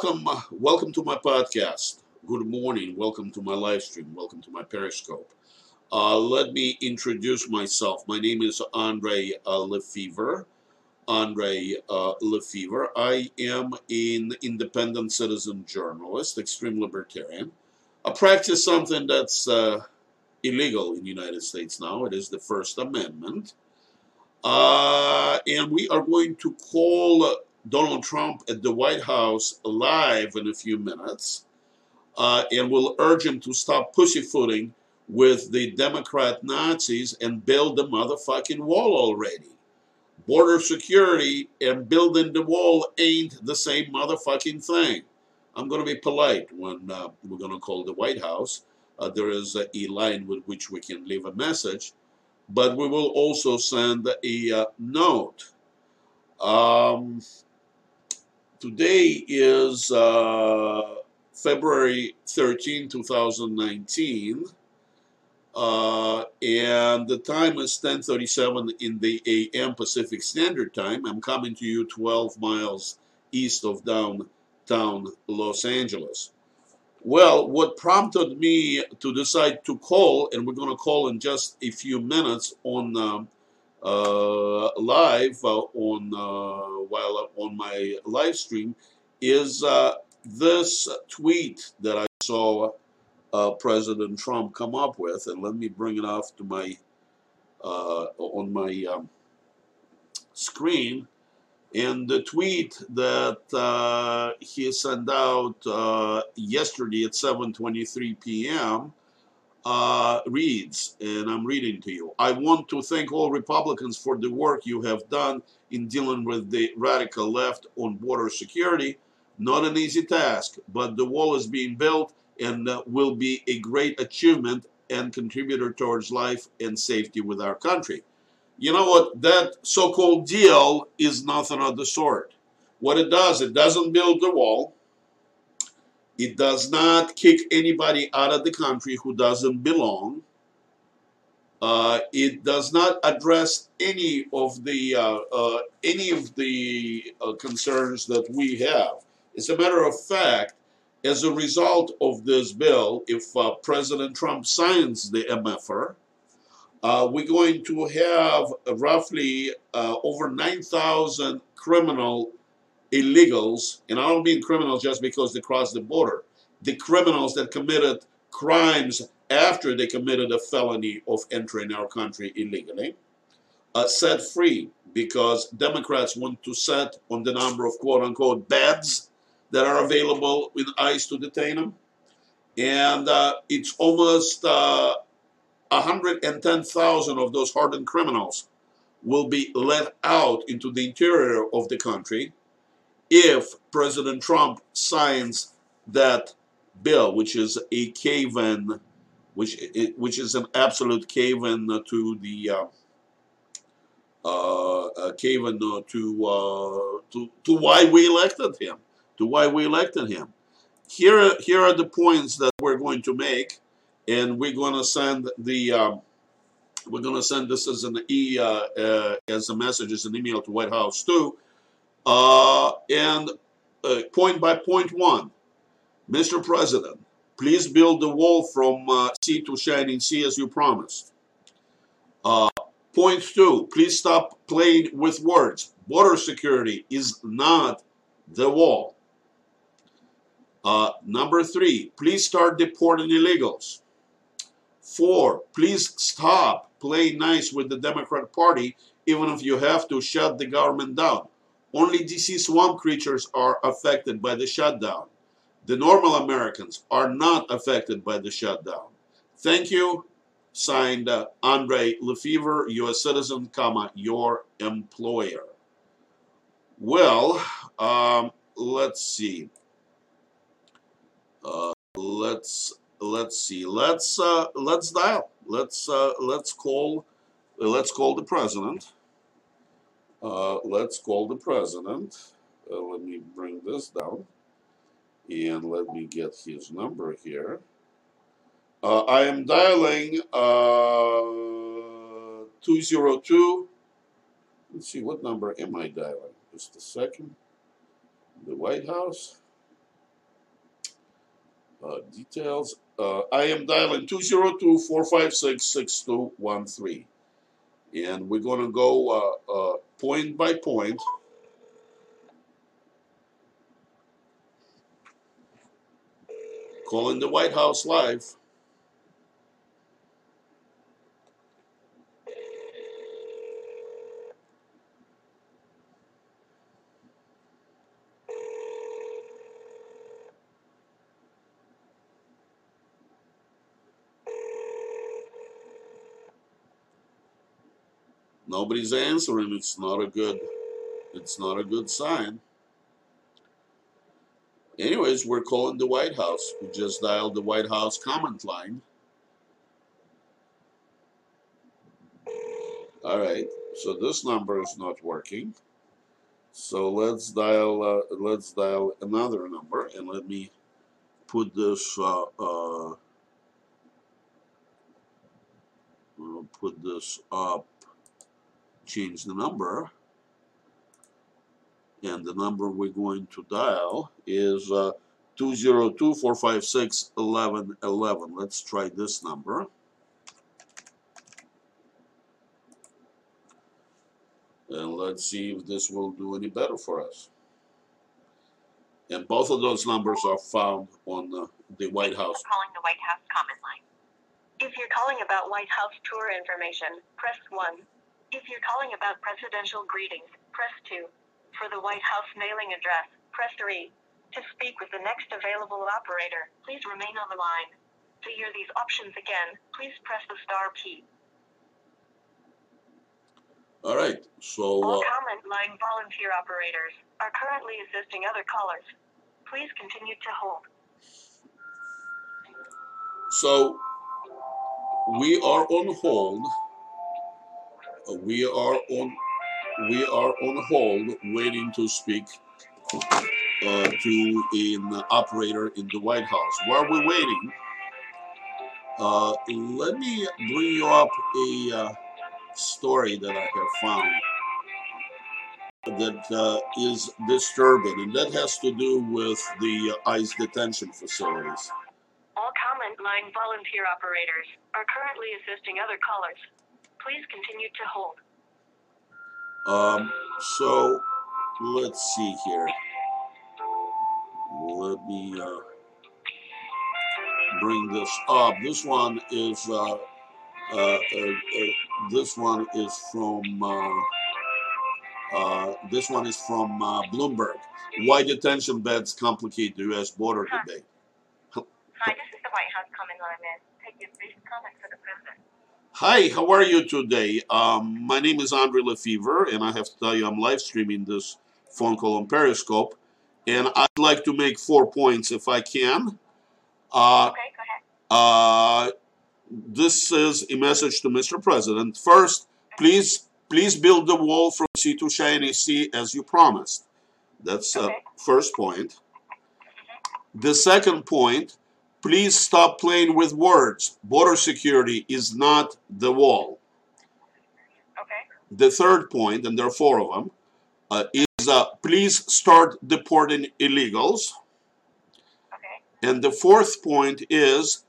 Welcome, uh, welcome to my podcast. Good morning. Welcome to my live stream. Welcome to my Periscope. Uh, let me introduce myself. My name is Andre uh, Lefevre. Andre uh, Lefevre. I am an independent citizen journalist, extreme libertarian. I practice something that's uh, illegal in the United States now. It is the First Amendment. Uh, and we are going to call Donald Trump at the White House live in a few minutes. Uh, and we'll urge him to stop pussyfooting with the Democrat Nazis and build the motherfucking wall already. Border security and building the wall ain't the same motherfucking thing. I'm going to be polite when uh, we're going to call the White House. Uh, there is a, a line with which we can leave a message, but we will also send a uh, note. Um, today is uh, February 13, 2019. Uh, and the time is 10:37 in the a.m. Pacific Standard Time. I'm coming to you 12 miles east of downtown Los Angeles. Well, what prompted me to decide to call, and we're going to call in just a few minutes on um, live uh, on uh, while on my live stream, is uh, this tweet that I saw uh, President Trump come up with, and let me bring it off to my uh, on my um, screen. And the tweet that uh, he sent out uh, yesterday at 7:23 p.m. Uh, reads, and I'm reading to you. I want to thank all Republicans for the work you have done in dealing with the radical left on border security. Not an easy task, but the wall is being built and uh, will be a great achievement and contributor towards life and safety with our country. You know what? That so called deal is nothing of the sort. What it does, it doesn't build the wall. It does not kick anybody out of the country who doesn't belong. Uh, it does not address any of the uh, uh, any of the uh, concerns that we have. As a matter of fact, as a result of this bill, if uh, President Trump signs the MFR, uh, we're going to have roughly over 9,000 criminal illegals, and I don't mean criminals just because they crossed the border, the criminals that committed crimes after they committed a felony of entering our country illegally, uh, set free because Democrats want to set on the number of quote unquote beds that are available with ICE to detain them. And uh, it's almost uh, 110,000 of those hardened criminals will be let out into the interior of the country if President Trump signs that bill, which is a cave-in, which which is an absolute cave-in to the uh, uh, cave-in to, uh, to to why we elected him to why we elected him. Here, here are the points that we're going to make, and we're going to send the um, we're going to send this as an e uh, uh, as a message as an email to White House too. Uh, and uh, point by point one, Mr. President, please build the wall from uh, sea to shining sea as you promised. Uh, point two, please stop playing with words. Border security is not the wall. Uh, number three, please start deporting illegals. Four, please stop playing nice with the Democrat Party, even if you have to shut the government down. Only DC swamp creatures are affected by the shutdown. The normal Americans are not affected by the shutdown. Thank you. Signed uh, Andre Lefevre, U.S. citizen, comma, your employer. Well, um, let's see. Uh, let's let's see. Let's uh, let's dial. Let's uh, let's call let's call the president. Uh, let's call the president. Uh, let me bring this down, and let me get his number here. Uh, I am dialing uh, 202. Let's see, what number am I dialing? Just a second. The White House. Uh, details. Uh, I am dialing 202 456 6213. And we're going to go uh, uh, point by point. Calling the White House live. Nobody's answering. It's not a good. It's not a good sign. Anyways, we're calling the White House. We just dialed the White House comment line. All right. So this number is not working. So let's dial. Uh, let's dial another number, and let me put this. Uh, uh, put this up change the number and the number we're going to dial is uh, 202-456-1111. Let's try this number. And let's see if this will do any better for us. And both of those numbers are found on the, the White House. Calling the White House comment line. If you're calling about White House tour information, press 1. If you're calling about presidential greetings, press 2. For the White House mailing address, press 3. To speak with the next available operator, please remain on the line. To hear these options again, please press the star key. All right, so All uh, comment line volunteer operators are currently assisting other callers. Please continue to hold. so we are on hold. We are on we are on hold waiting to speak uh, to an operator in the White House. While we're waiting, uh, let me bring you up a uh, story that I have found that uh, is disturbing, and that has to do with the uh, ICE detention facilities. All comment line volunteer operators are currently assisting other callers. Please continue to hold. Um, so let's see here. Let me uh, bring this up. This one is uh, uh, uh, uh, this one is from uh, uh, this one is from uh, Bloomberg. Why detention beds complicate the U.S. border debate? Hi, this is the White House comment line. Take your brief comment for the president. Hi, how are you today? Um, my name is Andre Lefevre, and I have to tell you I'm live streaming this phone call on Periscope, and I'd like to make four points if I can. Uh, Okay, go ahead. uh, this is a message to Mr. President. First, please, please build the wall from sea to shining sea as you promised. That's uh, Okay. first point. The second point, please stop playing with words. Border security is not the wall. Okay. The third point, and there are four of them, uh, is uh, please start deporting illegals. Okay. And the fourth point is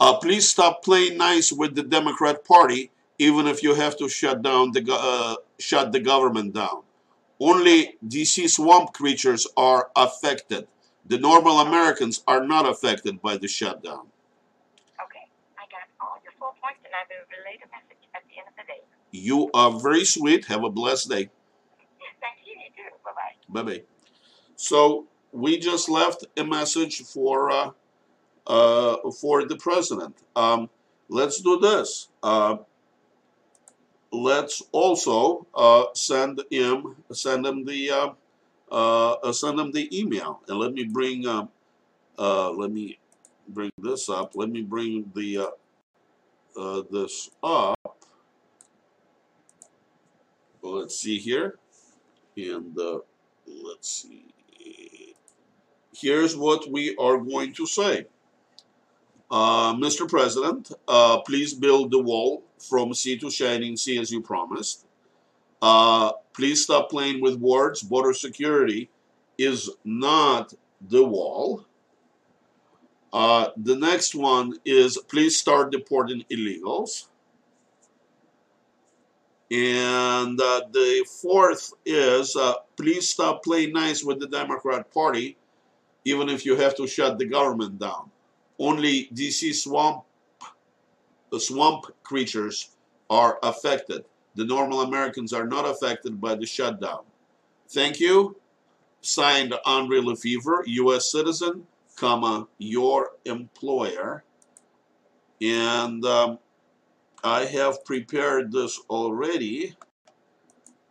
uh, please stop playing nice with the Democrat Party, even if you have to shut down the uh, shut the government down. Only DC swamp creatures are affected. The normal Americans are not affected by the shutdown. Okay. I got all your four points, and I will relay the message at the end of the day. You are very sweet. Have a blessed day. Thank you. You too. Bye bye. Bye bye. So we just left a message for uh, uh, for the president. Um, let's do this. Uh, let's also uh, send him send him the uh, uh, send them the email and let me bring uh, uh, let me bring this up. Let me bring the uh, uh, this up. Let's see here, and uh, let's see. Here's what we are going to say. Uh, Mr. President, uh, please build the wall from sea to shining sea as you promised. Uh, please stop playing with words. Border security is not the wall. Uh, the next one is please start deporting illegals. And uh, the fourth is uh, please stop playing nice with the Democrat Party, even if you have to shut the government down. Only DC swamp, the swamp creatures are affected. The normal Americans are not affected by the shutdown. Thank you. Signed Andre Lefevre, U.S. citizen, comma, your employer. And um, I have prepared this already,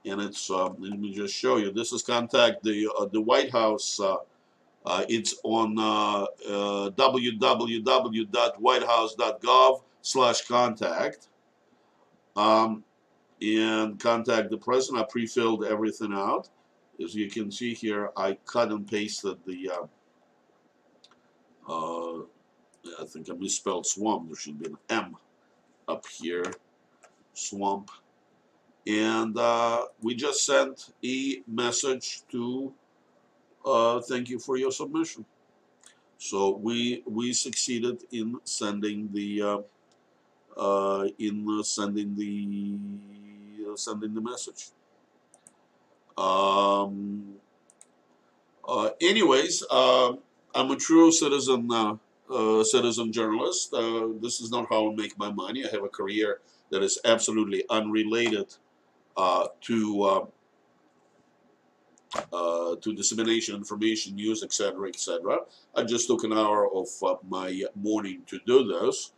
and it's uh, let me just show you. This is contact the uh, the White House. Uh, uh it's on uh, uh, www.whitehouse.gov/contact, um, and contact the president. I pre-filled everything out. As you can see here, I cut and pasted the. I think I misspelled swamp. There should be an M up here, swamp. And uh, we just sent a message to uh, thank you for your submission. So we we succeeded in sending the uh, uh in sending the uh, sending the message. Um, uh, anyways, I'm a true citizen uh, citizen journalist. Uh, this is not how I make my money. I have a career that is absolutely unrelated uh, to uh, uh, to dissemination information, news, etc., etc. I just took an hour of uh, my morning to do this.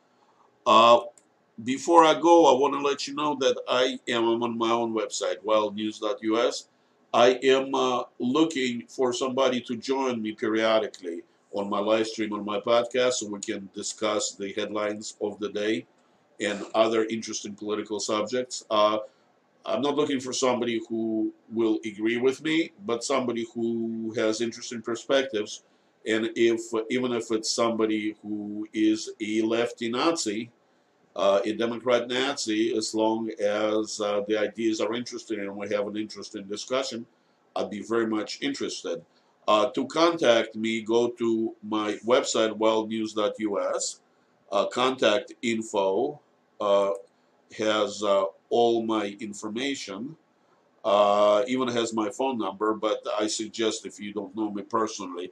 Before I go, I want to let you know that I am on my own website, wildnews.us. I am looking for somebody to join me periodically on my live stream on my podcast so we can discuss the headlines of the day and other interesting political subjects. Uh, I'm not looking for somebody who will agree with me, but somebody who has interesting perspectives. And if even if it's somebody who is a lefty Nazi, uh, a Democrat Nazi, as long as uh, the ideas are interesting and we have an interesting discussion, I'd be very much interested. Uh, to contact me, go to my website, wildnews.us. Uh, contact info uh, has uh, all my information, even has my phone number, but I suggest if you don't know me personally,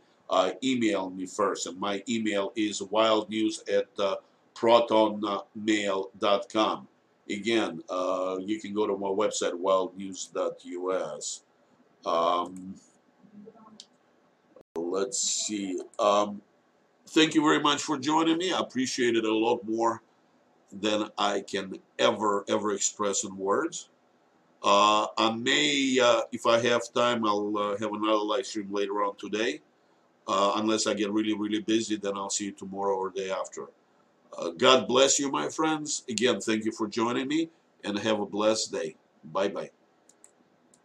email me first. And my email is wildnews at protonmail.com. Again, you can go to my website, wildnews.us. Um, let's see. Um, thank you very much for joining me. I appreciate it a lot more than I can ever, ever express in words. Uh, I may, uh, if I have time, I'll uh, have another live stream later on today. Uh, unless I get really, really busy, then I'll see you tomorrow or day after. Uh, God bless you, my friends. Again, thank you for joining me, and have a blessed day. Bye-bye.